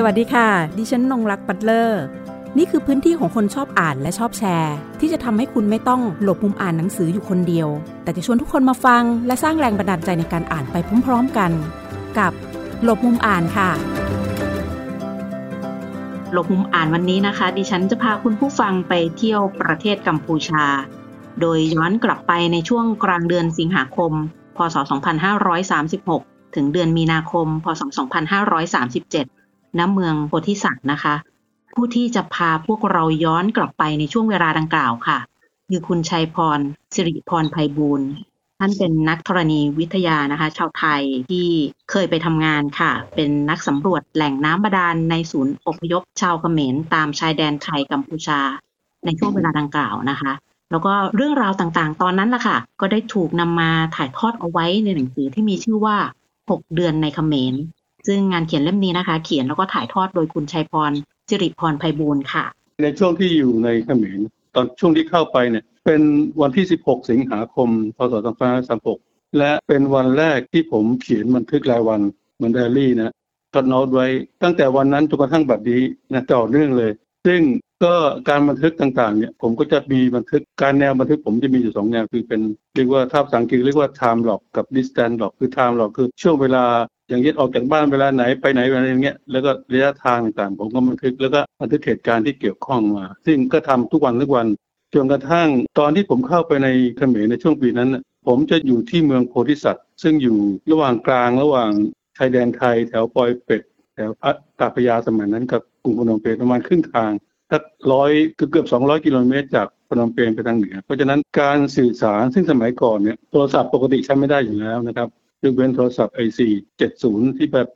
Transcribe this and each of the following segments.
สวัสดีค่ะ ดิฉันนงรักปัตเลอร์ นี่คือพื้นที่ของคนชอบอ่านและชอบแชร์ ที่จะทำให้คุณไม่ต้องหลบมุมอ่านหนังสืออยู่คนเดียว แต่จะชวนทุกคนมาฟัง และสร้างแรงบันดาลใจในการอ่านไปพร้อม ๆกัน กับหลบมุมอ่านค่ะ หลบมุมอ่านวันนี้นะคะ ดิฉันจะพาคุณผู้ฟังไปเที่ยวประเทศกัมพูชา โดยย้อนกลับไปในช่วงกลางเดือนสิงหาคม พศ 2536 ถึงเดือนมีนาคม พศ 2537 ณเมืองโพธิสัตว์นะคะ ผู้ที่จะพาพวกเราย้อนกลับไปในช่วงเวลาดังกล่าวค่ะ คือคุณชัยพรสิริพรไพบูลย์ท่านเป็นนักธรณีวิทยานะคะ ชาวไทยที่เคยไปทำงานค่ะ เป็นนักสำรวจแหล่งน้ำบาดาลในศูนย์อพยพชาวเขมรตามชายแดนไทยกัมพูชา ในช่วงเวลาดังกล่าวนะคะ แล้วก็เรื่องราวต่างๆ ตอนนั้นล่ะค่ะ ก็ได้ถูกนำมาถ่ายทอดเอาไว้ในหนังสือที่มีชื่อว่า 6 เดือนในเขมร ซึ่งงานเขียนเล่มนี้นะคะ เขียนแล้วก็ถ่ายทอดโดยคุณชัยพรสิริพรไพบูลย์ค่ะ ในช่วงที่อยู่ในเขมรตอนช่วงที่เข้าไปเนี่ย เป็นวันที่ 16 สิงหาคม พศ 2536 และเป็นวันแรกที่ผมเขียนบันทึกรายวันเหมือนไดอารี่นะจดโน้ตไว้ตั้งแต่วันนั้นจนกระทั่งบัดนี้นะต่อเนื่องเลย ซึ่งก็การบันทึกต่างๆเนี่ยผมก็จะมีบันทึกการแนวบันทึกผมจะมีอยู่สองแนวคือเป็นเรียกว่าถ้าภาษาอังกฤษเรียกว่า time log กับ distance log คือ time log คือช่วงเวลา อย่างเช่นออกจากบ้านเวลาไหนไปไหนอะไรอย่างเงี้ยแล้วก็ระยะทางต่างผมก็บันทึกแล้วก็บันทึกเหตุการณ์ที่เกี่ยวข้องมา ซึ่งก็ทำทุกวันทุกวันจนกระทั่งตอนที่ผมเข้าไปในเขมรในช่วงปีนั้น ผมจะอยู่ที่เมืองโพธิสัตว์ ซึ่งอยู่ระหว่างกลางระหว่างชายแดนไทยแถวปอยเป็ดแถวตาพยาสมัยนั้นกับกรุงพนมเปญประมาณครึ่งทางสักร้อยเกือบสองร้อยกิโลเมตรจากพนมเปญไปทางเหนือเพราะฉะนั้นการสื่อสารซึ่งสมัยก่อนเนี่ยโทรศัพท์ปกติใช้ไม่ได้อยู่แล้วนะครับ ยกเว้นโทรศัพท์ i4 70 ที่แบบ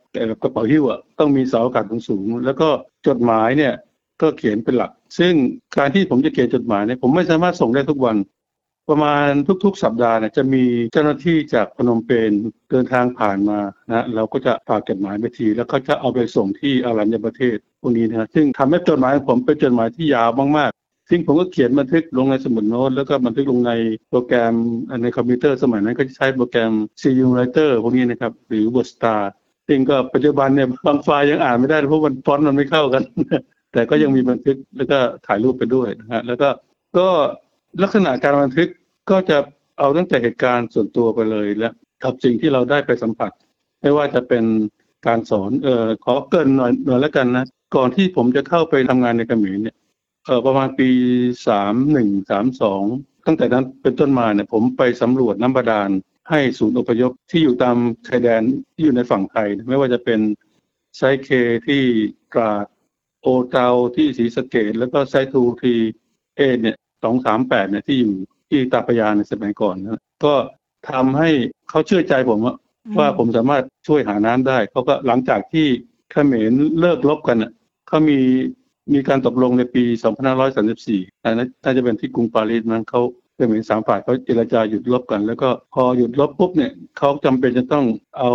กระเป๋าหิ้วอะต้องมีเสาอากาศสูงๆแล้วก็จดหมายเนี่ยก็เขียนเป็นหลัก ซึ่งการที่ผมจะเขียนจดหมายเนี่ยผมไม่สามารถส่งได้ทุกวัน ประมาณทุกๆ สัปดาห์เนี่ยจะมีเจ้าหน้าที่จากพนมเปญเดินทางผ่านมานะเราก็จะฝากจดหมายไปที แล้วเขาจะเอาไปส่งที่อารัญญประเทศพวกนี้นะซึ่งทำให้จดหมายของผมเป็นจดหมายที่ยาวมากๆ ซึ่งผมก็เขียนบันทึกลงในสมุดโน้ตแล้วก็บันทึกลงในโปรแกรมในคอมพิวเตอร์สมัยนั้นก็จะใช้โปรแกรม CU Writer พวกนี้นะครับหรือ WordStar ซึ่งก็ปัจจุบันเนี่ยบางไฟล์ยังอ่านไม่ได้เพราะมันฟอนต์มันไม่เข้ากัน แต่ก็ยังมีบันทึกแล้วก็ถ่ายรูปไปด้วยนะฮะแล้วก็ก็ลักษณะการบันทึกก็จะเอาตั้งแต่เหตุการณ์ส่วนตัวไปเลยและกับสิ่งที่เราได้ไปสัมผัส ไม่ว่าจะเป็นการสอนเอ่อขอเกินหน่อยหน่อยแล้วกันนะก่อนที่ผมจะเข้าไปทำงานในเขมรเนี่ย เอ่อประมาณปีสามหนึ่งสามสองตั้งแต่นั้นเป็นต้นมาเนี่ยผมไปสำรวจน้ำบาดาลให้ศูนย์อพยพที่อยู่ตามชายแดนที่อยู่ในฝั่งไทย ไม่ว่าจะเป็นไซเคที่ตราดโอเตาที่ศรีสะเกดแล้วก็ไซทูทีเอเนี่ยสองสามแปดเนี่ยที่อยู่ที่ตาพยาในสมัยก่อนนะก็ทำให้เขาเชื่อใจผมว่าว่าผมสามารถช่วยหาน้ำได้เขาก็หลังจากที่เขมรเลิกลบกันอะเขามี มีการตกลงในปี 2534อันนั้นน่าจะเป็นที่กรุงปารีสนั้นเขาเขมรสามฝ่ายเขาเจรจาหยุดลบกัน แล้วก็พอหยุดลบปุ๊บเนี่ยเขาจำเป็นจะต้องเอา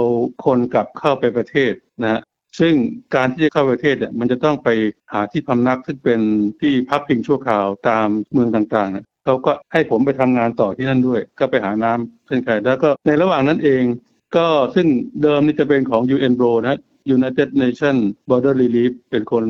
คนกลับเข้าไปประเทศนะฮะซึ่งการที่จะเข้าประเทศเนี่ยมันจะต้องไปหาที่พำนักซึ่งเป็นที่พักพิงชั่วคราวตามเมืองต่างๆเขาก็ให้ผมไปทำงานต่อที่นั่นด้วย ก็ไปหาน้ำเช่นกันแล้วก็ในระหว่างนั้นเอง ก็ซึ่งเดิมนี่จะเป็นของ UN b r o นะ United Nations Border Relief เป็นคน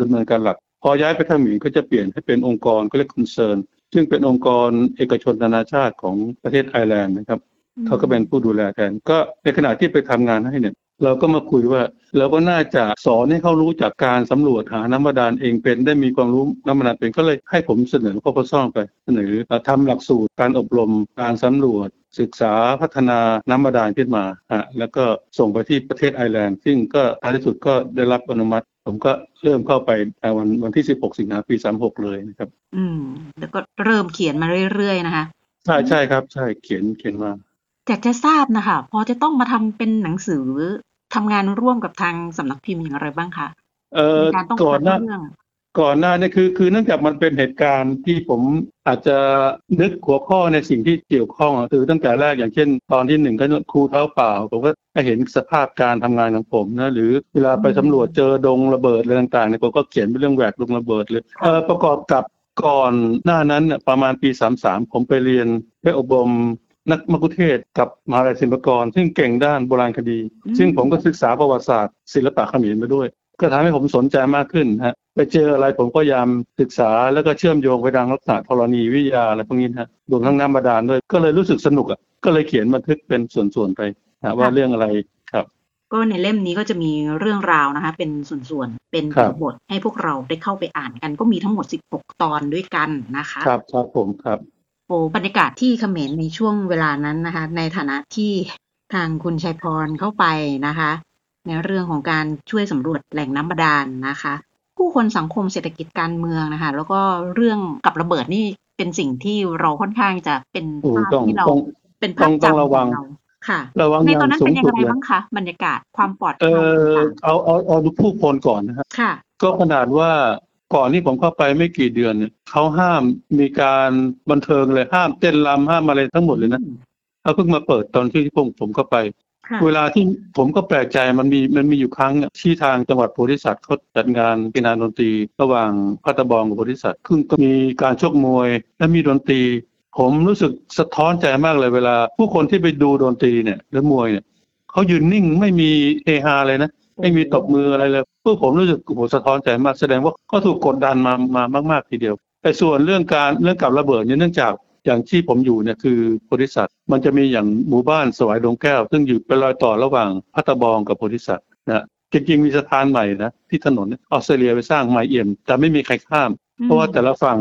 ดำเนินการหลัก พอย้ายไปทางหมิงก็จะเปลี่ยนให้เป็นองค์กรก็เรียก Concern ซึ่งเป็นองค์กรเอกชนนานาชาติของประเทศไอร์แลนด์นะครับเขาก็เป็นผู้ดูแลแทนก็ในขณะที่ไปทำงานให้เนี่ย เราก็มาคุยว่าเราก็น่าจะสอนให้เขารู้จากการสำรวจหาน้ำบาดาลเองเป็น ได้มีความรู้น้ำบาดาลเป็นก็เลยให้ผมเสนอข้อพซ่องไป เสนอทำหลักสูตรการอบรมการสำรวจศึกษาพัฒนาน้ำบาดาลขึ้นมาฮะแล้วก็ส่งไปที่ประเทศไอร์แลนด์ ซึ่งก็ท้ายที่สุดก็ได้รับอนุมัติ ผมก็เริ่มเข้าไปในวันวันที่ 16 สิงหาปี 36 เลยนะครับ อืม แล้วก็เริ่มเขียนมาเรื่อยๆ นะคะ ใช่ใช่ครับ ใช่เขียนเขียนมาอยากจะทราบนะคะ พอจะต้องมาทำเป็นหนังสือ ทำงานร่วมกับทางสำนักพิมพ์อย่างไรบ้างคะเออในการต้องก่อนหน้าคัดเรื่องก่อนหน้าเนี่ยคือคือเนื่องจากมันเป็นเหตุการณ์ที่ผมอาจจะนึกหัวข้อในสิ่งที่เกี่ยวข้องอะคือตั้งแต่แรกอย่างเช่น ตอนที่หนึ่งก็ครูเท้าเปล่าผมก็ให้เห็นสภาพการทำงานของผมนะหรือเวลาไปสำรวจเจอดงระเบิดอะไรต่างๆเนี่ยผมก็เขียนเป็นเรื่องแหวกดงระเบิดเลยเออประกอบกับก่อนหน้านั้นเนี่ยประมาณปี 33 ผมไปเรียนไปอบรม นักมกุเทศก์กับมหาลัยศิลปากร ซึ่งเก่งด้านโบราณคดี ซึ่งผมก็ศึกษาประวัติศาสตร์ศิลปะเขมรมาด้วย ก็ทำให้ผมสนใจมากขึ้นฮะไปเจออะไรผมก็พยายามศึกษาแล้วก็เชื่อมโยงไปทางลักษณะธรณีวิทยาอะไรพวกนี้ฮะรวมทั้งน้ำบาดาลด้วยก็เลยรู้สึกสนุกอะก็เลยเขียนบันทึกเป็นส่วนๆไปนะว่าเรื่องอะไรครับ ก็ในเล่มนี้ก็จะมีเรื่องราวนะคะ เป็นส่วนๆเป็นครับบทให้พวกเราได้เข้าไปอ่านกัน ก็มีทั้งหมด 16 ตอนด้วยกันนะคะ ครับครับผมครับโอ้บรรยากาศที่เขมรในช่วงเวลานั้นนะคะ ในฐานะที่ทางคุณชัยพรเข้าไปนะคะ ในเรื่องของการช่วยสำรวจแหล่งน้ำบาดาลนะคะ ผู้คนสังคมเศรษฐกิจการเมืองนะคะ แล้วก็เรื่องกับระเบิดนี่เป็นสิ่งที่เราค่อนข้างจะเป็นโอ้ภาพต้องที่เราต้องเป็นต้ภาอพงต้องจำระวังของเราค่ะระวังในอย่าตอนงนั้นสูเป็งนยังสุดไงเลยบ้างคะบรรยากาศความปลอดเอภัยอค่ะเอาเอาเอาดูผู้คนก่อนนะฮะค่ะก็ขนาดว่า ก่อนที่ผมเข้าไปไม่กี่เดือนเนี่ยเขาห้ามมีการบันเทิงเลยห้ามเต้นรำห้ามอะไรทั้งหมดเลยนะเขาเพิ่งมาเปิดตอนที่ผมผมเข้าไปค่ะเวลาที่ผมก็แปลกใจมันมีมันมีอยู่ครั้งอะที่ทางจังหวัดโพธิสัตว์เขาจัดงานกีฬาดนตรีระหว่างพัตบองกับโพธิสัตว์ซึ่งก็มีการชกมวยและมีดนตรี ผมรู้สึกสะท้อนใจมากเลยเวลา ผู้คนที่ไปดูดนตรีเนี่ยหรือมวยเนี่ยเขายืนนิ่งไม่มีเฮฮาเลยนะ ไม่มีตบมืออะไรเลยพวกผมรู้สึกโอ้โหสะท้อนใจมากแสดงว่าเขาถูกกดดันมามามากๆทีเดียวแต่ส่วนเรื่องการเรื่องกับระเบิดเนี่ยเนื่องจากอย่างที่ผมอยู่เนี่ยคือโพธิสัตว์มันจะมีอย่างหมู่บ้านสวายดงแก้ว ซึ่งอยู่เป็นรอยต่อระหว่างพัตตะบองกับโพธิสัตว์นะจริงๆมีสะพานใหม่นะที่ถนนออสเตรเลียไปสร้างใหม่เอี่ยม แต่ไม่มีใครข้าม เพราะว่าแต่ละฝั่ง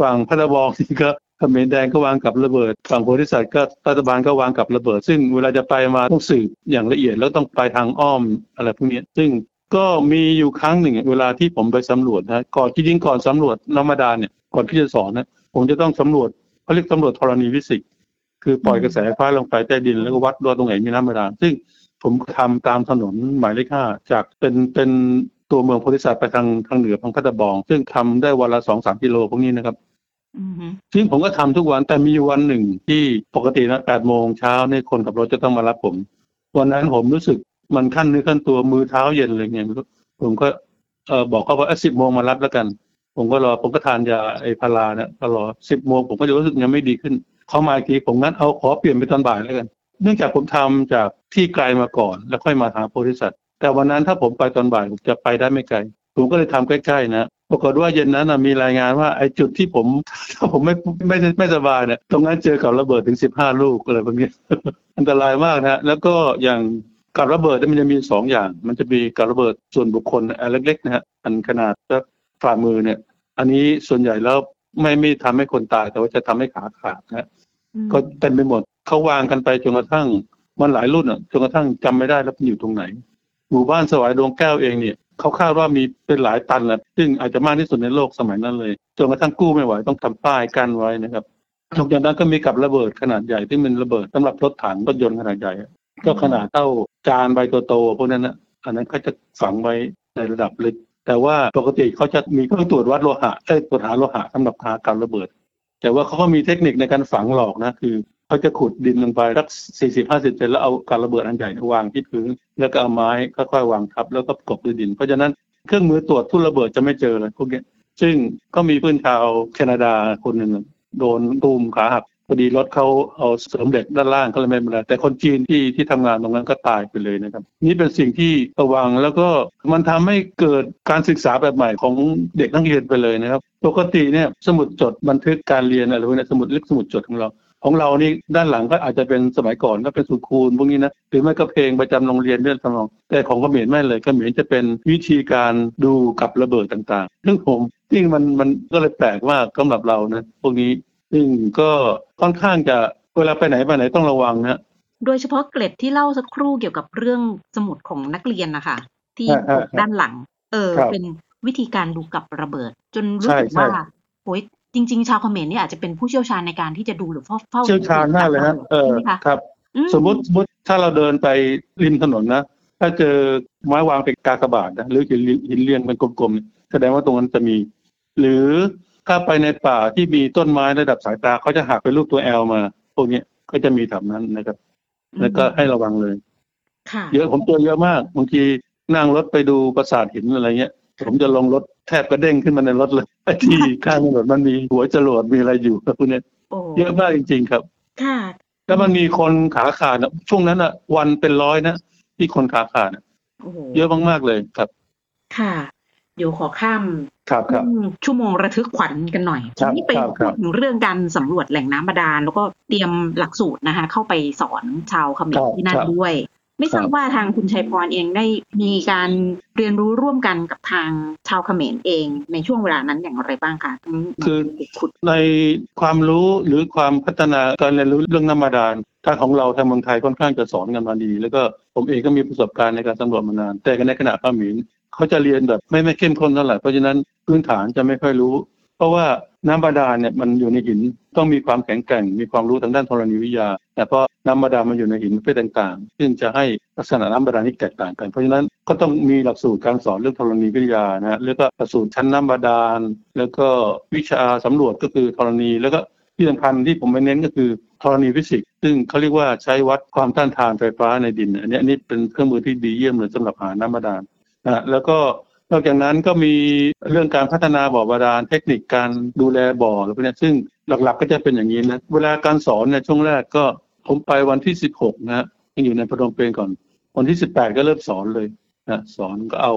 ฝั่งพัตตะบองนี่ก็ เขมรแดงก็วางกับระเบิดฝั่งโพธิสัตว์ก็รัฐบาลก็วางกับระเบิด ซึ่งเวลาจะไปมาต้องสืบอย่างละเอียดแล้วต้องไปทางอ้อมอะไรพวกนี้ซึ่งก็มีอยู่ครั้งหนึ่งเวลาที่ผมไปสำรวจนะก่อนจริงๆก่อนสำรวจน้ำบาดาเนี่ยก่อนที่จะสอนนะผมจะต้องสำรวจเขาเรียกสำรวจธรณีฟิสิกส์คือปล่อยกระแสไฟฟ้าลงไปใต้ดินแล้วก็วัดว่าตรงไหนมีน้ำบาดาลซึ่งผมทำตามถนนหมายเลขห้าจากเป็นเป็นตัวเมืองโพธิสัตว์ไปทางทางเหนือของพัตบอง ซึ่งทำได้วันละสองสามกิโลพวกนี้นะครับ ซึ่งผมก็ทำทุกวันแต่มีวันหนึ่งที่ปกตินะแปดโมงเช้าเนี่ยคนขับรถจะต้องมารับผม วันนั้นผมรู้สึกมันขั้นเนื้อขั้นตัวมือเท้าเย็นเลยไงไม่รู้ผมก็เออบอกเขาว่าสิบโมงมารับแล้วกัน ผมก็รอผมก็ทานยาไอพาราเนี่ยก็รอสิบโมงผมก็จะรู้สึกยังไม่ดีขึ้นเขามาอีกทีผมงั้นเอาขอเปลี่ยนไปตอนบ่ายแล้วกัน เนื่องจากผมทำจากที่ไกลมาก่อน แล้วค่อยมาหาโพธิสัตว์แต่วันนั้นถ้าผมไปตอนบ่ายผมจะไปได้ไม่ไกล ผมก็เลยทำใกล้ๆนะ ปรากฏว่าเย็นนั้นนะมีรายงานว่าไอ้จุดที่ผมถ้าผมไม่ไม่ไม่ไม่สบายเนี่ยตรงนั้นเจอกับระเบิดถึงสิบห้าลูกอะไรพวกนี้อันตรายมากนะแล้วก็อย่างกับระเบิดเนี่ยมันจะมีสองอย่าง มันจะมีกับระเบิดส่วนบุคคลอันเล็กๆนะฮะอันขนาดสักฝ่ามือเนี่ย อันนี้ส่วนใหญ่แล้วไม่ไม่ทำให้คนตาย แต่ว่าจะทำให้ขาขาดนะอืมก็เต็มไปหมดเขาวางกันไปจนกระทั่งมันหลายรุ่นอะจนกระทั่งจำไม่ได้แล้วมันอยู่ตรงไหนหมู่บ้านสวายดวงแก้วเองเนี่ย เขาคาดว่ามีเป็นหลายตันแหละซึ่งอาจจะมากที่สุดในโลกสมัยนั้นเลยจนกระทั่งกู้ไม่ไหวต้องทำป้ายกั้นไว้นะครับนอกจากนั้นก็มีกับระเบิดขนาดใหญ่ที่เป็นระเบิดสำหรับรถถังรถยนต์ขนาดใหญ่ ก็ขนาดเท่าจานใบโตๆพวกนั้นนะอันนั้นเขาจะฝังไว้ในระดับลึกแต่ว่าปกติเขาจะมีเครื่องตรวจวัดโลหะเอ้ตรวจหาโลหะสำหรับหาการระเบิด แต่ว่าเขาก็มีเทคนิคในการฝังหลอกนะคือ เขาจะขุดดินลงไปสักสี่สิบห้าสิบเซนแล้วเอาการระเบิดอันใหญ่วางที่พื้นแล้วก็เอาไม้ค่อยๆวางทับแล้วก็กบด้วยดิน เพราะฉะนั้นเครื่องมือตรวจทุ่นระเบิดจะไม่เจอเลยพวกนี้ซึ่งก็มีเพื่อนชาวแคนาดาคนหนึ่งโดนตูมขาหักพอดีรถเขาเอาเสริมเหล็กด้านล่างก็เลยไม่เป็นไรแต่คนจีนที่ที่ทำงานตรงนั้นก็ตายไปเลยนะครับ นี่เป็นสิ่งที่ระวังแล้วก็มันทำให้เกิดการศึกษาแบบใหม่ของเด็กนักเรียนไปเลยนะครับ ปกติเนี่ยสมุดจดบันทึกการเรียนอะไรพวกนี้สมุดเลึกสมุดจดของเรา ของเรานี่ด้านหลังก็อาจจะเป็นสมัยก่อนก็เป็นสุคูลพวกนี้นะหรือไม่ก็เพลงประจำโรงเรียนเรื่องทำนองแต่ของเขมรไม่เลยเขมรจะเป็นวิธีการดูกับระเบิดต่างๆ ซึ่งผมซึ่งมันมันก็เลยแปลกมากสำหรับเรานะพวกนี้ซึ่งก็ค่อนข้างจะเวลาไปไหนไปไหนต้องระวังนะโดยเฉพาะเกร็ดที่เล่าสักครู่เกี่ยวกับเรื่องสมุดของนักเรียนนะคะที่อ่าอ่าปกด้านหลัง เออครับเป็นวิธีการดูกับระเบิด จนรู้ใช่สึกว่าใช่โอ้ย จริง ๆ ชาวเขมรเนี่ยอาจจะเป็นผู้เชี่ยวชาญในการที่จะดูหรือเฝ้าเฝ้าเชี่ยวชาญมากเลยฮะเออใช่ไหมคะครับอืสมมติสมมติถ้าเราเดินไปริมถนนนะ ถ้าเจอไม้วางเป็นกากบาทนะหรือหินหินเรียงเป็นกลมๆแสดงว่าตรงนั้นจะมี หรือถ้าไปในป่าที่มีต้นไม้ระดับสายตาเขาจะหักเป็นรูปตัวแอลมาพวกเนี้ยก็จะมีแถบนั้นนะครับ แล้วก็ให้ระวังเลยค่ะเยอะผมเจอเยอะมากบางทีนั่งรถไปดูปราสาทหินอะไรเงี้ย ผมจะลงรถแทบกระเด้งขึ้นมาในรถเลยไอ้ที่ข้างถนนมันมีหัวจรวดมีอะไรอยู่พวกเนี้ยโอ้เยอะมากจริง ๆ ครับ ค่ะแล้วมันมีคนขาขาดอะช่วงนั้นอะ วันเป็นร้อยนะที่คนขาขาดอะโอ้โหเยอะมากๆเลยครับ ค่ะ เดี๋ยวขอข้ามครับครับชั่วโมงระทึกขวัญกันหน่อยครัทีบนี้ไปครับคพูรัดบถึงเรื่องการสำรวจแหล่งน้ำบาดาล แล้วก็เตรียมหลักสูตรนะคะ เข้าไปสอนชาวเขมรที่นั่นด้วย ไม่ทราบว่าทางคุณชัยพรเองได้มีการเรียนรู้ร่วมกันกับทางชาวเขมรเองในช่วงเวลานั้นอย่างไรบ้างคะคือขุดในความรู้หรือความพัฒนาการเรียนรู้เรื่องน้ำบาดาลทางของเราทางเมืองไทยค่อนข้างจะสอนกันมาดี แล้วก็ผมเองก็มีประสบการณ์ในการสำรวจมานาน แต่ในขณะเขมรเขาจะเรียนแบบไม่ไม่เข้มข้นเท่าไหร่เพราะฉะนั้นพื้นฐานจะไม่ค่อยรู้ เพราะว่า น้ำบาดาลเนี่ยมันอยู่ในหินต้องมีความแข็งแกร่ง มีความรู้ทางด้านธรณีวิทยา แต่เพราะน้ำบาดาลมันอยู่ในหินประเภทต่างๆ ซึ่งจะให้ลักษณะน้ำบาดาลที่แตกต่างกัน เพราะฉะนั้นก็ต้องมีหลักสูตรการสอนเรื่องธรณีวิทยานะฮะแล้วก็หลักสูตรชั้นน้ำบาดาล แล้วก็วิชาสำรวจก็คือธรณีแล้วก็ที่สำคัญที่ผมไปเน้นก็คือธรณีฟิสิกส์ซึ่งเขาเรียกว่าใช้วัดความต้านทานไฟฟ้าในดิน อันนี้นี้เป็นเครื่องมือที่ดีเยี่ยมเลยสำหรับหาน้ำบาดาลนะแล้วก็ นอกจากนั้นก็มีเรื่องการพัฒนาบ่อบาดาลเทคนิคการดูแลบ่ออะไรพวกนี้ซึ่งหลักๆก็จะเป็นอย่างนี้นะเวลาการสอนเนี่ยช่วงแรกก็ผมไปวันที่ 16นะฮะยังอยู่ในพนมเปญก่อน วันที่ 18 ก็เริ่มสอนเลยนะสอนก็เอา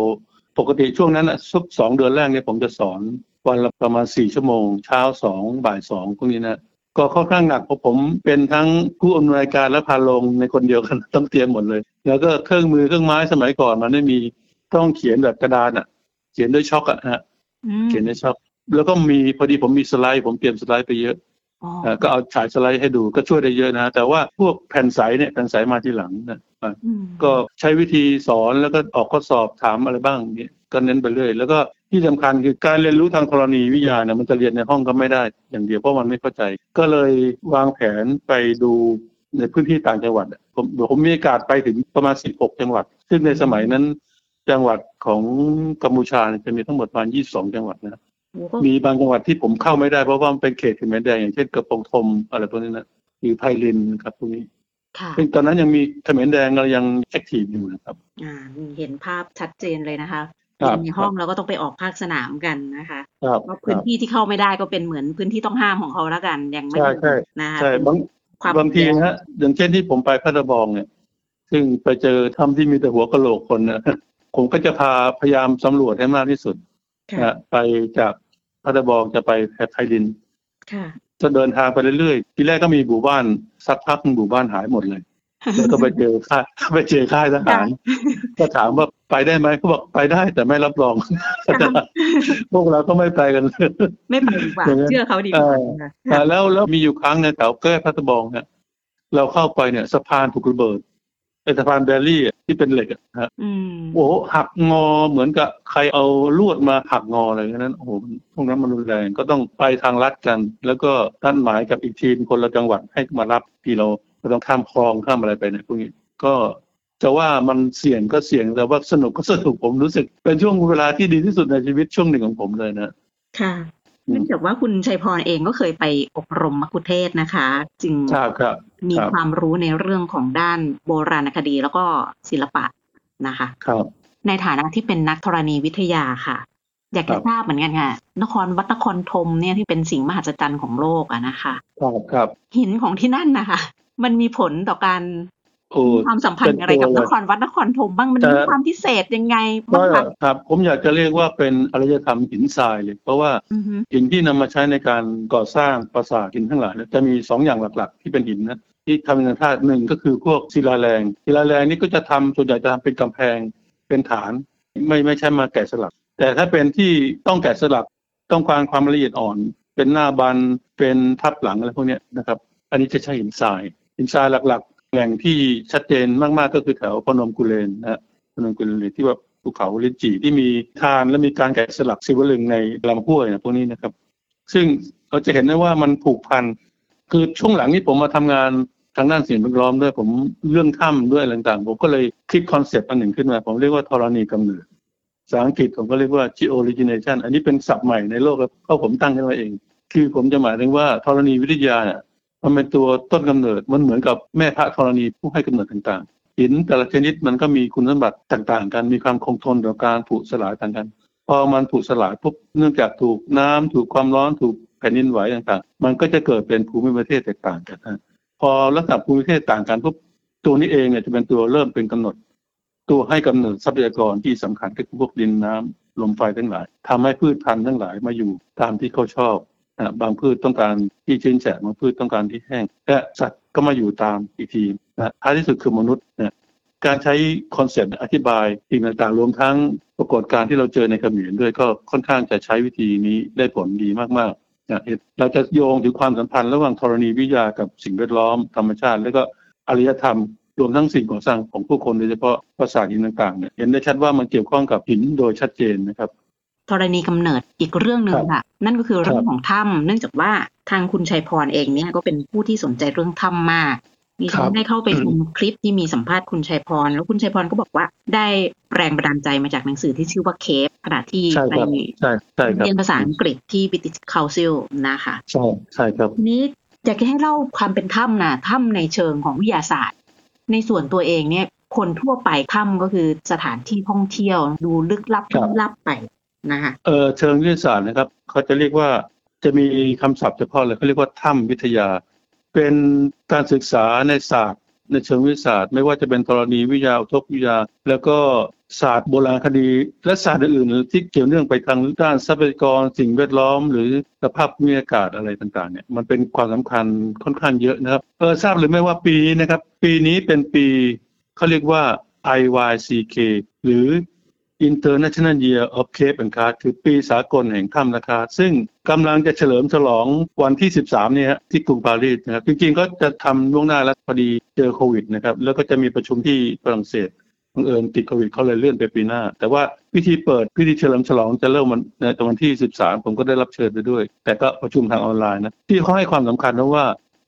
ปกติช่วงนั้นอะสักสองเดือนแรกเนี่ยผมจะสอนวันละประมาณ 4 ชั่วโมง เช้า 2 บ่าย 2 พวกนี้นะก็ค่อนข้างหนักเพราะผมเป็นทั้งผู้อำนวยการและพาลงในคนเดียวกันต้องเตรียมหมดเลย แล้วก็เครื่องมือเครื่องไม้สมัยก่อนมันไม่มี ต้องเขียนแบบกระดานอะ เขียนด้วยช็อกอะฮะอืมเขียนด้วยช็อกแล้วก็มีพอดีผมมีสไลด์ ผมเตรียมสไลด์ไปเยอะอ๋ออ่าก็เอาฉายสไลด์ให้ดูก็ช่วยได้เยอะนะ แต่ว่าพวกแผ่นใสเนี่ยแผ่นใสมาทีหลังนะอ่าอืมก็ใช้วิธีสอนแล้วก็ออกข้อสอบถามอะไรบ้างอย่างเงี้ยก็เน้นไปเรื่อยแล้วก็ที่สำคัญคือการเรียนรู้ทางธรณีวิทยาเนี่ยมันจะเรียนในห้องก็ไม่ได้ อย่างเดียวเพราะมันไม่เข้าใจ ก็เลยวางแผนไปดูในพื้นที่ต่างจังหวัดอะผมผมมีโอกาสไปถึงประมาณ 16 จังหวัด ซึ่งในสมัยนั้น จังหวัดของกัมพูชาเนี่ยจะมีทั้งหมดประมาณ 22 จังหวัดนะโอ้ก็มีบางจังหวัดที่ผมเข้าไม่ได้เพราะว่ามันเป็นเขตเขมรแดงอย่างเช่นกระโปรงธมอะไรพวกนี้นะหรือไพลินครับพวกนี้ค่ะซึ่งตอนนั้นยังมีเขมรแดงเรายังแอคทีฟอยู่นะครับ อ่าเห็นภาพชัดเจนเลยนะคะครับในห้องเราก็ต้องไปออกภาคสนามกันนะคะครับว่าคพื้นรับที่ที่เข้าไม่ได้ก็เป็นเหมือนพื้นที่ต้องห้ามของเขาแล้วกันยังไม่ใช่ใช่นะคะใช่เป็นบางความบางทีนะฮะอย่างเช่นที่ผมไปพัทบองเนี่ย ซึ่งไปเจอถ้ำที่มีแต่หัวกะโหลกคนนะ ผมก็จะพาพยายามสำรวจให้มากที่สุดค่ะนะไปจากพัทบองจะไปไพลินค่ะจะเดินทางไปเรื่อยๆ ทีแรกก็มีหมู่บ้านสักพักหนึ่งหมู่บ้านหายหมดเลย แล้วก็ไปเจอค่ายไปเจอค่ายทหาร ก็ถามว่าไปได้ไหมเขาบอกไปได้แต่ไม่รับรอง พวกเราก็ไม่ไปกัน ไม่ไปดีกว่าอย่างนั้นเชื่อเขาดีกว่าเออค่ะอ่าแล้วแล้วมีอยู่ครั้งในยแถวแก้พัทบองเนี่ยเราเข้าไปเนี่ยสะพานถูกระเบิดไอ้ สะพานแบรี่อะที่เป็นเหล็กอะฮะอืมโอ้โหหักงอเหมือนกับใครเอาลวดมาหักงออะไรอย่างนั้นโอ้โหพวกนั้นมันรุนแรงก็ต้องไปทางลัดกัน แล้วก็นัดหมายกับอีกทีมคนละจังหวัดให้มารับที่เราก็ต้องข้ามคลองข้ามอะไรไปเนี่ยพวกนี้ก็จะว่ามันเสี่ยงก็เสี่ยงแต่ว่าสนุกก็สนุกผมรู้สึกเป็นช่วงเวลาที่ดีที่สุดในชีวิตช่วงหนึ่งของผมเลยนะค่ะอืม เนื่องจากว่าคุณชัยพรเองก็เคยไปอบรมมัคคุเทศก์นะคะ จึงครับครับมีครับความรู้ในเรื่องของด้านโบราณคดีแล้วก็ศิลปะนะคะครับในฐานะที่เป็นนักธรณีวิทยาค่ะ อยากครัจะบทราบเหมือนกันค่ะ นครวัดนครธมเนี่ยที่เป็นสิ่งมหัศจรรย์ของโลกอะนะคะครับครับหินของที่นั่นนะคะ มันมีผลต่อการโอ้มี ความสัมพันธ์อะไรกับเป็นนตัวเลยครวัดนครธมบ้างมันแต่มีความพิเศษยังไงก็บ้างคะครับ ผมอยากจะเรียกว่าเป็นอารยธรรมหินทรายเลย เพราะว่าอือฮึหินที่นำมาใช้ในการก่อสร้างปราสาทหินทั้งหลายเนี่ยจะมีสองอย่างหลักๆ ที่เป็นหินนะที่ทำเป็นธาตุหนึ่งก็คือพวกศิลาแรงศิลาแรงนี่ก็จะทำส่วนใหญ่จะทำเป็นกำแพงเป็นฐาน ไม่ไม่ใช่มาแกะสลัก แต่ถ้าเป็นที่ต้องแกะสลักต้องการความละเอียดอ่อน เป็นหน้าบันเป็นทับหลังอะไรพวกเนี้ยนะครับ อันนี้จะใช้หินทรายหินทรายหลักๆ แหล่งที่ชัดเจนมาก ๆ ก็คือแถวพนมกุเลนนะฮะพนมกุเลนที่ว่าภูเขาลินจีที่มีทานและมีการแกะสลักศิวลึงในลำห้วยนะพวกนี้นะครับ ซึ่งเราจะเห็นได้ว่ามันผูกพันคือช่วงหลังนี้ผมมาทำงานทางด้านสิ่งแวดล้อมด้วยผมเรื่องถ้ำด้วยต่างๆ ผมก็เลยคิดคอนเซปต์อันหนึ่งขึ้นมา ผมเรียกว่าธรณีกำเนิดภาษาอังกฤษผมก็เรียกว่า georigination อันนี้เป็นศัพท์ใหม่ในโลกครับเพราะผมตั้งขึ้นมาเอง คือผมจะหมายถึงว่าธรณีวิทยาเนี่ย มันเป็นตัวต้นกำเนิดมันเหมือนกับแม่พระธรณีผู้ให้กำเนิดต่างๆ หินแต่ละชนิดมันก็มีคุณสมบัติต่างๆ กันมีความคงทนต่อการผุสลายต่างกัน พอมันผุสลายปุ๊บเนื่องจากถูกน้ำถูกความร้อนถูกแผ่นดินไหวต่างๆ มันก็จะเกิดเป็นภูมิประเทศแตกต่างกันพอลักษณะภูมิประเทศต่างกันปุ๊บตัวนี้เองเนี่ยจะเป็นตัวเริ่มเป็นกำหนด ตัวให้กำเนิดทรัพยากรที่สำคัญก็คือพวกดินน้ำลมไฟทั้งหลายทำให้พืชพันธุ์ทั้งหลายมาอยู่ตามที่เขาชอบ บางพืชต้องการที่ชื้นแฉะบางพืชต้องการที่แห้ง และสัตว์ก็มาอยู่ตามอีกทีนะท้ายที่สุดคือมนุษย์นะการใช้ concept อธิบายสิ่งต่างๆรวมทั้งปรากฏการณ์ที่เราเจอในเขมรด้วยก็ค่อนข้างจะใช้วิธีนี้ได้ผลดีมากๆนะเราจะโยงถึงความสัมพันธ์ระหว่างธรณีวิทยากับสิ่งแวดล้อมธรรมชาติ แล้วก็อารยธรรมรวมทั้งสิ่งก่อสร้างของผู้คนโดยเฉพาะปราสาทหินต่างๆเนี่ยเห็นได้ชัดว่ามันเกี่ยวข้องกับหินโดยชัดเจนนะครับ ธรณีกำเนิดอีกเรื่องหนึ่งครับค่ะ นั่นก็คือเรื่องของถ้ำครับเนื่องจากว่าทางคุณชัยพรเองเนี่ยก็เป็นผู้ที่สนใจเรื่องถ้ำมากดิฉัครันบได้เข้าไปชมคลิปที่มีสัมภาษณ์คุณชัยพร แล้วคุณชัยพรก็บอกว่าได้แรงบันดาลใจมาจากหนังสือที่ชื่อว่าเคฟขณะที่ใช่ไปครับใช่ใช่ครับเรียนภาษาอังกฤษที่ British Council นะคะใช่ใช่ครับทีนี้อยากจะให้เล่าความเป็นถ้ำนะถ้ำในเชิงของวิทยาศาสตร์ ในส่วนตัวเองเนี่ยคนทั่วไปถ้ำก็คือสถานที่ท่องเที่ยว ดูลึกลับครับลึกลับไป นะคะเออเชิงวิทยาศาสตร์นะครับเขาจะเรียกว่าจะมีคำศัพท์เฉพาะเลยเขาเรียกว่าถ้ำวิทยา เป็นการศึกษาในศาสตร์ในเชิงวิทยาศาสตร์ ไม่ว่าจะเป็นธรณีวิทยาอุทกวิทยา แล้วก็ศาสตร์โบราณคดี และศาสตร์อื่นๆที่เกี่ยวเนื่องไปทางด้านทรัพยากรสิ่งแวดล้อม หรือสภาพภูมิอากาศอะไรต่างๆเนี่ยมันเป็นความสำคัญค่อนข้างเยอะนะครับเออทราบหรือไม่ว่าปีนี้นะครับ ปีนี้เป็นปีเขาเรียกว่า IYCK หรือ International Year of Caves and Karst คือปีสากลแห่งถ้ำนะครับ ซึ่งกำลังจะเฉลิมฉลองวันที่ 13 เนี่ยที่กรุงปารีสนะครับ จริงๆ ก็จะทำล่วงหน้าแล้วพอดีเจอโควิดนะครับ แล้วก็จะมีประชุมที่ฝรั่งเศสบังเอิญติดโควิดเขาเลยเลื่อนไปปีหน้า แต่ว่าพิธีเปิดพิธีเฉลิมฉลองจะเริ่มวันในวันที่ 13 ผมก็ได้รับเชิญไปด้วย แต่ก็ประชุมทางออนไลน์นะที่เขาให้ความสำคัญเพราะว่า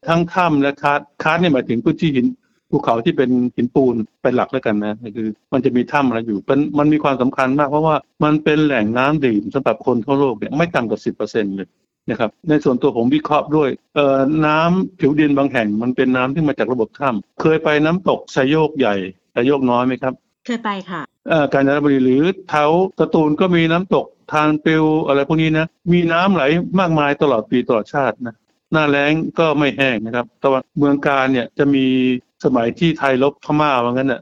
ทั้งถ้ำและ karst karst นี่หมายถึงพื้นที่หิน ภูเขาที่เป็นหินปูนเป็นหลักแล้วกันนะคือ มันจะมีถ้ำอะไรอยู่มันมันมีความสำคัญมากเพราะว่ามันเป็นแหล่งน้ำดื่มสำหรับคนทั่วโลกเนี่ยไม่ต่ำกว่าสิบเปอร์เซ็นต์เลยนะครับในส่วนตัวผมวิเคราะห์ด้วยเอ่อน้ำผิวดินบางแห่งมันเป็นน้ำที่มาจากระบบถ้ำเคยไปน้ำตกไซโยกใหญ่ไซโยกน้อยไหมครับ เคยไปค่ะเอ่อกาญจนบุรีหรือเท้าสตูลก็มีน้ำตกทานปิวอะไรพวกนี้นะมีน้ำไหลมากมายตลอดปีตลอดชาตินะหน้าแล้งก็ไม่แห้งนะครับแต่ว่าเมืองการเนี่ยจะมี สมัยที่ไทยลบพม่าว่างั้นน่ะ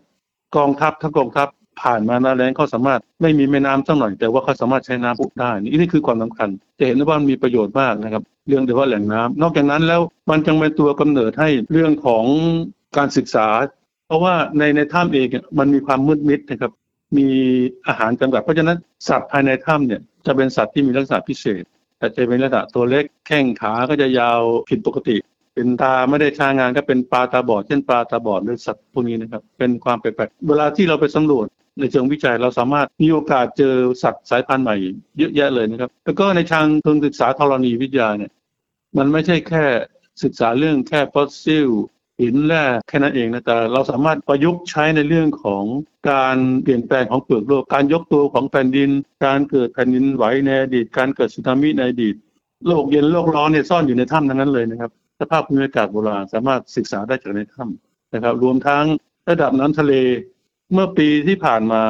กองทัพทั้งกองทัพผ่านมาหน้าแล้งเขาสามารถไม่มีแม่น้ำสักหน่อย แต่ว่าเขาสามารถใช้น้ำพุได้นี่นี่คือความสำคัญ จะเห็นว่ามันมีประโยชน์มากนะครับ เรื่องเดียวว่าแหล่งน้ำนอกจากนั้นแล้วมันยังเป็นตัวกำเนิดให้เรื่องของการศึกษา เพราะว่าในในถ้ำเองมันมีความมืดมิดนะครับ มีอาหารจำกัดเพราะฉะนั้นสัตว์ภายในถ้ำเนี่ยจะเป็นสัตว์ที่มีลักษณะพิเศษ แต่จะเป็นลักษณะตัวเล็กแข้งขาก็จะยาวผิดปกติ เป็นตาไม่ได้ช้างานก็เป็นปลาตาบอดเช่นปลาตาบอดหรือสัตว์พวกนี้นะครับ เป็นความแปลกๆเวลาที่เราไปสำรวจในเชิงวิจัยเราสามารถมีโอกาสเจอสัตว์สายพันธุ์ใหม่เยอะแยะเลยนะครับแล้วก็ในทางเชิงศึกษาธรณีวิทยาเนี่ยมันไม่ใช่แค่ศึกษาเรื่องแค่ฟอสซิลหินแร่แค่นั้นเองนะแต่เราสามารถประยุกต์ใช้ในเรื่องของการเปลี่ยนแปลงของเปลือกโลกการยกตัวของแผ่นดิน การเกิดแผ่นดินไหวในอดีตการเกิดสึนามิในอดีตโลกเย็นโลกร้อนเนี่ยซ่อนอยู่ในถ้ำทั้งนั้นเลยนะครับ สภาพภูมิอากาศโบราณสามารถศึกษาได้จากในถ้ำนะครับ รวมทั้งระดับน้ำทะเล เมื่อปีที่ผ่านมา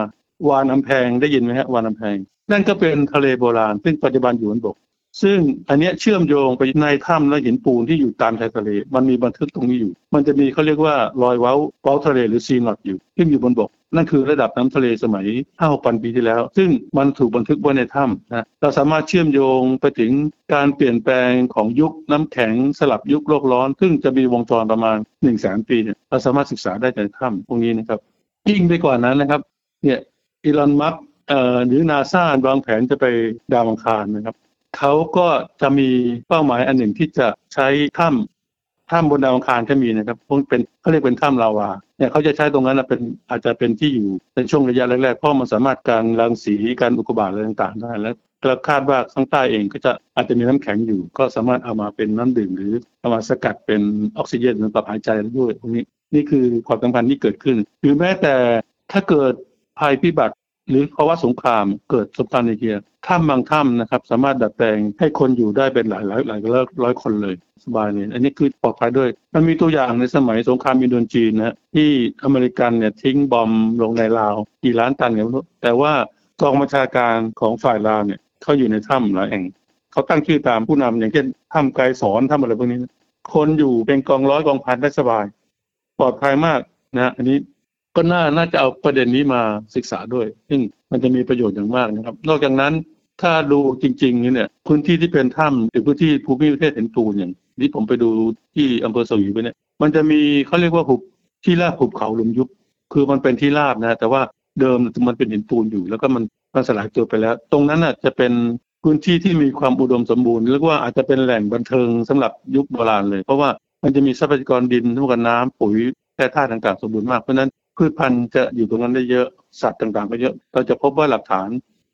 วานน้ำแพงได้ยินไหมฮะวานน้ำแพง นั่นก็เป็นทะเลโบราณ ซึ่งปัจจุบันอยู่บนบก ซึ่งอันเนี้ยเชื่อมโยงไปในถ้ำและหินปูนที่อยู่ตามชายทะเล มันมีบันทึกตรงนี้อยู่ มันจะมีเขาเรียกว่ารอยเว้าเว้าทะเลหรือซีนอตอยู่ซึ่งอยู่บนบก นั่นคือระดับน้ำทะเลสมัย5 6พันปีที่แล้ว ซึ่งมันถูกบันทึกไว้ในถ้ำนะเราสามารถเชื่อมโยงไปถึงการเปลี่ยนแปลงของยุคน้ำแข็งสลับยุคโลกร้อน ซึ่งจะมีวงจรประมาณ1นึ่งแสนปีเนี่ยเราสามารถศึกษาได้ในถ้ำพวกนี้นะครับยิ่งไปกว่านั้นนะครับเนี่ยอีลอนมัสก์เอ่อหรือนาซาวางแผนจะไปดาวอังคารนะครับเขาก็จะมีเป้าหมายอันหนึ่งที่จะใช้ถ้ำ ถ้ำบนดาวอังคารก็มีนะครับพวกเป็นเขาเรียกเป็นถ้ำลาวาเนี่ยเขาจะใช้ตรงนั้นเป็นอาจจะเป็นที่อยู่ในช่วงระยะแรกๆเพราะมันสามารถการรังสีการอุกกาบาตอะไรต่างๆได้แล้วเราคาดว่าข้างใต้เองก็จะอาจจะมีน้ำแข็งอยู่ ก็สามารถเอามาเป็นน้ำดื่มหรือเอามาสกัดเป็นออกซิเจนสำหรับหายใจด้วยพวกนี้นี่คือความสำคัญที่เกิดขึ้น หรือแม้แต่ถ้าเกิดภัยพิบัติ หรือภาวะสงครามเกิดสงครามในเกียถ้ำบางถ้ำนะครับ สามารถดัดแปลงให้คนอยู่ได้เป็นหลายหลายหลายร้อยร้อยคนเลยสบายเลย อันนี้คือปลอดภัยด้วย มันมีตัวอย่างในสมัยสงครามอินโดจีนนะฮะที่อเมริกันเนี่ยทิ้งบอมลงในลาวกี่ล้านตันกันไม่รู้แต่ว่ากองบัญชาการของฝ่ายลาวเนี่ยเขาอยู่ในถ้ำหลายแห่งเขาตั้งชื่อตามผู้นำอย่างเช่นถ้ำไกรสอนถ้ำอะไรพวกนี้ คนอยู่เป็นกองร้อยกองพันได้สบาย ปลอดภัยมากนะ อันนี้ ก็น่าน่าจะเอาประเด็นนี้มาศึกษาด้วย ซึ่งมันจะมีประโยชน์อย่างมากนะครับ นอกจากนั้นถ้าดูจริงๆเนี่ยพื้นที่ที่เป็นถ้ำหรือพื้นที่ภูมิประเทศเห็นปูนอย่างที่ผมไปดูที่อำเภอสวีไปเนี่ยมันจะมีเขาเรียกว่าหุบที่ราบหุบเขาหลุมยุบ คือมันเป็นที่ราบนะแต่ว่าเดิมมันเป็นหินปูนอยู่ แล้วก็มันมันสลายตัวไปแล้ว ตรงนั้นอะจะเป็นพื้นที่ที่มีความอุดมสมบูรณ์เรียกว่าอาจจะเป็นแหล่งบันเทิงสำหรับยุคโบราณเลย เพราะว่ามันจะมีทรัพยากรดินทั้งกันน้ำปุ๋ยแร่ธาตุต่างๆสมบูรณ์มากเพราะนั้น พืชพันธุ์จะอยู่ตรงนั้นได้เยอะสัตว์ต่างๆ ก็เยอะ เราจะพบว่าหลักฐาน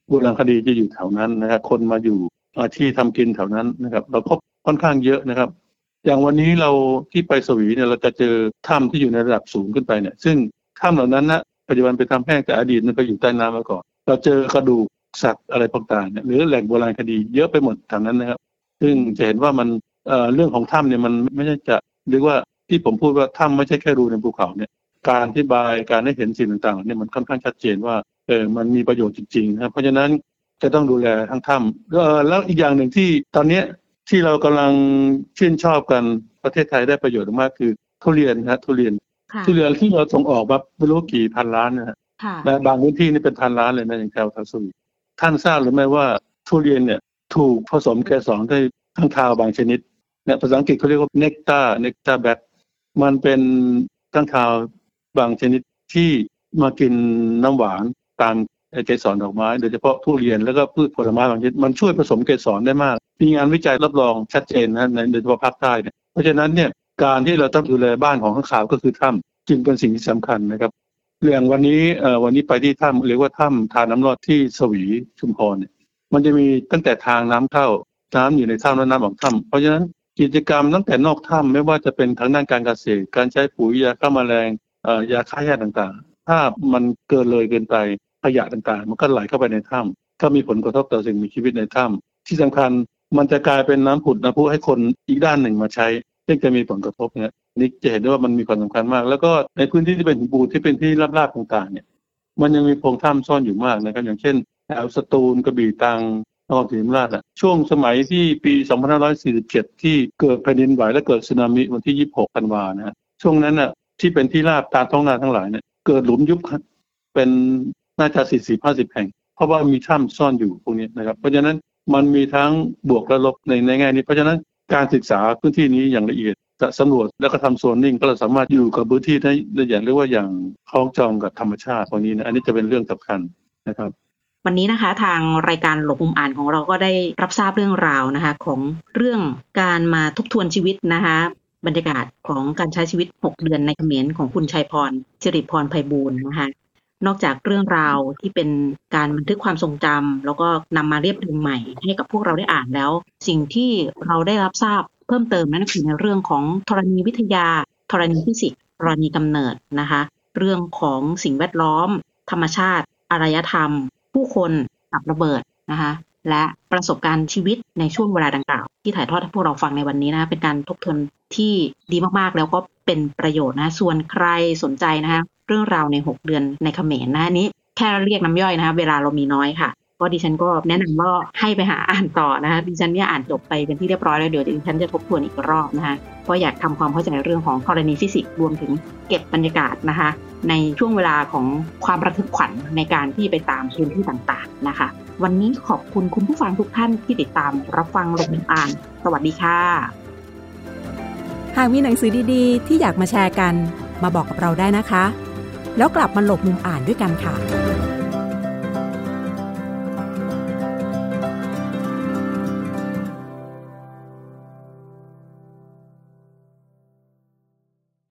โบราณคดีจะอยู่แถวนั้นนะครับคนมาอยู่อาที่ทำกินแถวนั้นนะครับ เราพบค่อนข้างเยอะนะครับ อย่างวันนี้เราที่ไปสวีเนี่ยเราจะเจอถ้ำที่อยู่ในระดับสูงขึ้นไปเนี่ย ซึ่งถ้ำเหล่านั้นนะปัจจุบันเป็นถ้ำแห้งแต่อดีตมันก็อยู่ใต้น้ำมาก่อน เราเจอกระดูกสัตว์อะไรต่างๆเนี่ยหรือแหล่งโบราณคดีเยอะไปหมดทางนั้นนะครับ ซึ่งจะเห็นว่ามันเเรื่องของถ้ำเนี่ยมันไม่ใช่จะเรียกว่าที่ผมพูดว่าถ้ำไม่ใช่แค่รูในภูเขาเนี่ย การอธิบายการให้เห็นสิ่งต่างๆเนี่ยมันค่อนข้างชัดเจนว่าเออมันมีประโยชน์จริงๆนะครับเพราะฉะนั้นจะต้องดูแลทั้งถ้ำแล้วอีกอย่างหนึ่งที่ตอนนี้ที่เรากำลังชื่นชอบกันประเทศไทยได้ประโยชน์มากคือทุเรียนนะทุเรียนทุเรียนที่เราส่งออกมาไม่รู้กี่พันล้านนะฮะและบางพื้นที่นี่เป็นพันล้านเลยนะอย่างแถวทัศวีท่านทราบหรือไม่ว่าทุเรียนเนี่ยถูกผสมเกสรด้วยข้างคาวบางชนิดเนี่ยภาษาอังกฤษเขาเรียกว่าเนกตาเนกตาแบทมันเป็นข้างคาว บางชนิดที่มากินน้ำหวานตามเกสรดอกไม้โดยเฉพาะทุเรียนแล้วก็พืชผลไม้บางชนิดมันช่วยผสมเกสรได้มาก มีงานวิจัยรับรองชัดเจนนะในโดยเฉพาะภาคใต้เนี่ยเพราะฉะนั้นเนี่ยการที่เราต้องดูแลบ้านของข้างคาวก็คือถ้ำจึงเป็นสิ่งที่สำคัญนะครับเรื่องวันนี้วันนี้ไปที่ถ้ำเรียกว่าถ้ำทานน้ารอดที่สวีชุมพรเนี่ยมันจะมีตั้งแต่ทางน้ำเข้าน้ำอยู่ในถ้ำและน้ำออกถ้ำเพราะฉะนั้นกิจกรรมตั้งแต่นอกถ้ำไม่ว่าจะเป็นทางด้านการเกษตร การใช้ปุ๋ยยาฆ่าแมลง ยาฆ่าหญ้าต่างๆ ถ้ามันเกินเลยเกินไปขยะต่างๆ มันก็ไหลเข้าไปในถ้ำก็มีผลกระทบต่อสิ่งมีชีวิตในถ้ำที่สำคัญมันจะกลายเป็นน้ำผุดน้ำพุให้คนอีกด้านหนึ่งมาใช้ซึ่งจะมีผลกระทบเนี่ยนี่จะเห็นได้ว่ามันมีความสำคัญมาก แล้วก็ในพื้นที่ที่เป็นหินปูนที่เป็นที่ราบๆต่างๆเนี่ยมันยังมีโพรงถ้ำซ่อนอยู่มากนะครับ อย่างเช่นแถวสตูลกระบี่ตังนครศรีธรรมราชอะช่วงสมัยที่ปี 2547 ที่เกิดแผ่นดินไหวและเกิดสึนามิวันที่ 26กันวานะช่วงนั้นน่ะ ที่เป็นที่ราบตามท้องนาทั้งหลายเนี่ยเกิดหลุมยุบเป็นน่าจะ40-50แห่ง เพราะว่ามีถ้ำซ่อนอยู่พวกนี้นะครับ เพราะฉะนั้นมันมีทั้งบวกและลบในในแง่นี้ เพราะฉะนั้นการศึกษาพื้นที่นี้อย่างละเอียดจะสำรวจแล้วก็ทำโซนนิ่งก็เราสามารถอยู่กับพื้นที่ได้อย่างเรียกว่าอย่างคล้องจองกับธรรมชาติตรงนี้นะอันนี้จะเป็นเรื่องสำคัญนะครับ วันนี้นะคะทางรายการหลบมุมอ่านของเราก็ได้รับทราบเรื่องราวนะคะ ของเรื่องการมาทบทวนชีวิตนะคะ บรรยากาศของการใช้ชีวิต 6 เดือนในเขมรของคุณชัยพรสิริพรไพบูลนะคะนอกจากเรื่องราวที่เป็นการบันทึกความทรงจำแล้วก็นำมาเรียบเรียงใหม่ให้กับพวกเราได้อ่านแล้ว สิ่งที่เราได้รับทราบเพิ่มเติมนั่นคือในเรื่องของธรณีวิทยา ธรณีฟิสิกส์ธรณีกำเนิดนะคะ เรื่องของสิ่งแวดล้อม ธรรมชาติ อารยธรรม ผู้คนกับระเบิดนะคะ และประสบการณ์ชีวิตในช่วงเวลาดังกล่าว ที่ถ่ายทอดให้พวกเราฟังในวันนี้นะเป็นการทบทวนที่ดีมากๆ แล้วก็เป็นประโยชน์นะส่วนใครสนใจนะคะเรื่องราวใน 6 เดือนในเขมรนะนี้แค่เรียกน้ำย่อยนะคะเวลาเรามีน้อยค่ะก็ดิฉันก็แนะนำว่าให้ไปหาอ่านต่อนะคะดิฉันเนี่ยอ่านจบไปเป็นที่เรียบร้อยแล้วเดี๋ยวดิฉันจะทบทวนอีกรอบนะคะเพราะอยากทำความเข้าใจเรื่องของกรณีฟิสิกส์รวมถึงเก็บบรรยากาศนะคะ ในช่วงเวลาของความระทึกขวัญในการที่ไปตามพื้นที่ต่างๆนะคะ วันนี้ขอบคุณคุณผู้ฟังทุกท่านที่ติดตามรับฟังลงอ่าน สวัสดีค่ะ หากมีหนังสือดีๆ ที่อยากมาแชร์กัน มาบอกกับเราได้นะคะ แล้วกลับมาหลบมุมอ่านด้วยกันค่ะ